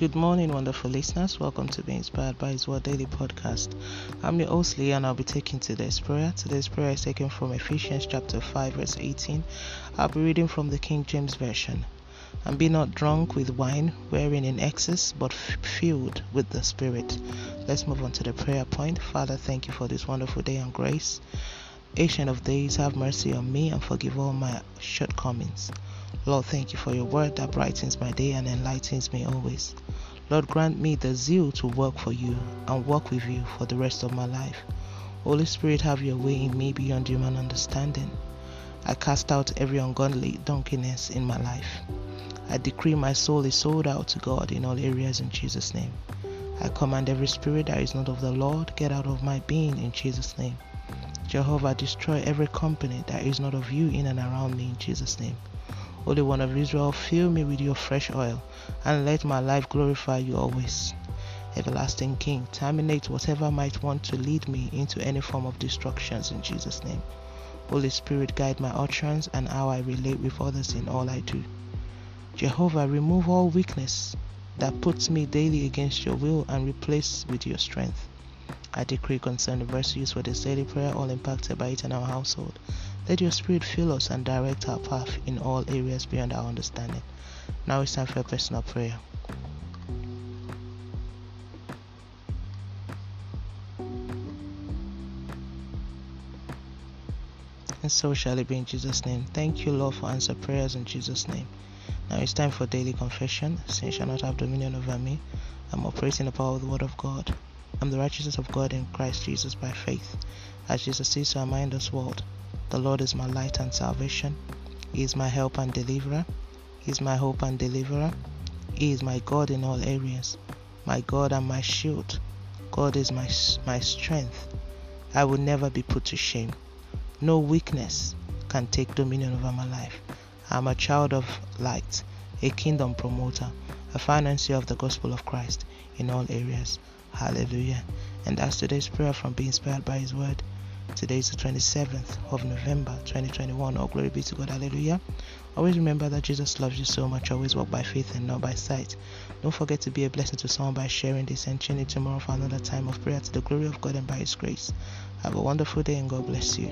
Good morning, wonderful listeners. Welcome to Be Inspired by His Word Daily Podcast. I'm your host, Lee, and I'll be taking today's prayer. Today's prayer is taken from Ephesians chapter 5, verse 18. I'll be reading from the King James Version. And be not drunk with wine, wherein in excess, but filled with the Spirit. Let's move on to the prayer point. Father, thank you for this wonderful day and grace. Ancient of days, have mercy on me and forgive all my shortcomings. Lord, thank you for your word that brightens my day and enlightens me always. Lord, grant me the zeal to work for you and work with you for the rest of my life. Holy Spirit, have your way in me beyond human understanding. I cast out every ungodly donkeyness in my life. I decree my soul is sold out to God in all areas in Jesus' name. I command every spirit that is not of the Lord, get out of my being in Jesus' name. Jehovah, destroy every company that is not of you in and around me in Jesus' name. Holy One of Israel, fill me with your fresh oil and let my life glorify you always. Everlasting King, terminate whatever might want to lead me into any form of destructions in Jesus' name. Holy Spirit, guide my utterance and how I relate with others in all I do. Jehovah, remove all weakness that puts me daily against your will and replace with your strength. I decree concerning the verse used for this daily prayer, all impacted by it in our household. Let your spirit fill us and direct our path in all areas beyond our understanding. Now it's time for a personal prayer. And so shall it be in Jesus' name. Thank you, Lord, for answer prayers in Jesus' name. Now it's time for daily confession. Sin shall not have dominion over me. I'm operating the power of the Word of God. I'm the righteousness of God in Christ Jesus by faith. As Jesus says to our mind this world, the Lord is my light and salvation. He is my help and deliverer. He is my hope and deliverer. He is my God in all areas, my God and my shield. God is my, my strength. I will never be put to shame. No weakness can take dominion over my life. I'm a child of light, a kingdom promoter, a financier of the gospel of Christ in all areas. Hallelujah. And that's today's prayer from being inspired by His word. Today is the 27th of November 2021. All glory be to God. Hallelujah. Always remember that Jesus loves you so much. Always walk by faith and not by sight. Don't forget to be a blessing to someone by sharing this and tuning tomorrow for another time of prayer to the glory of God and by His grace. Have a wonderful day and God bless you.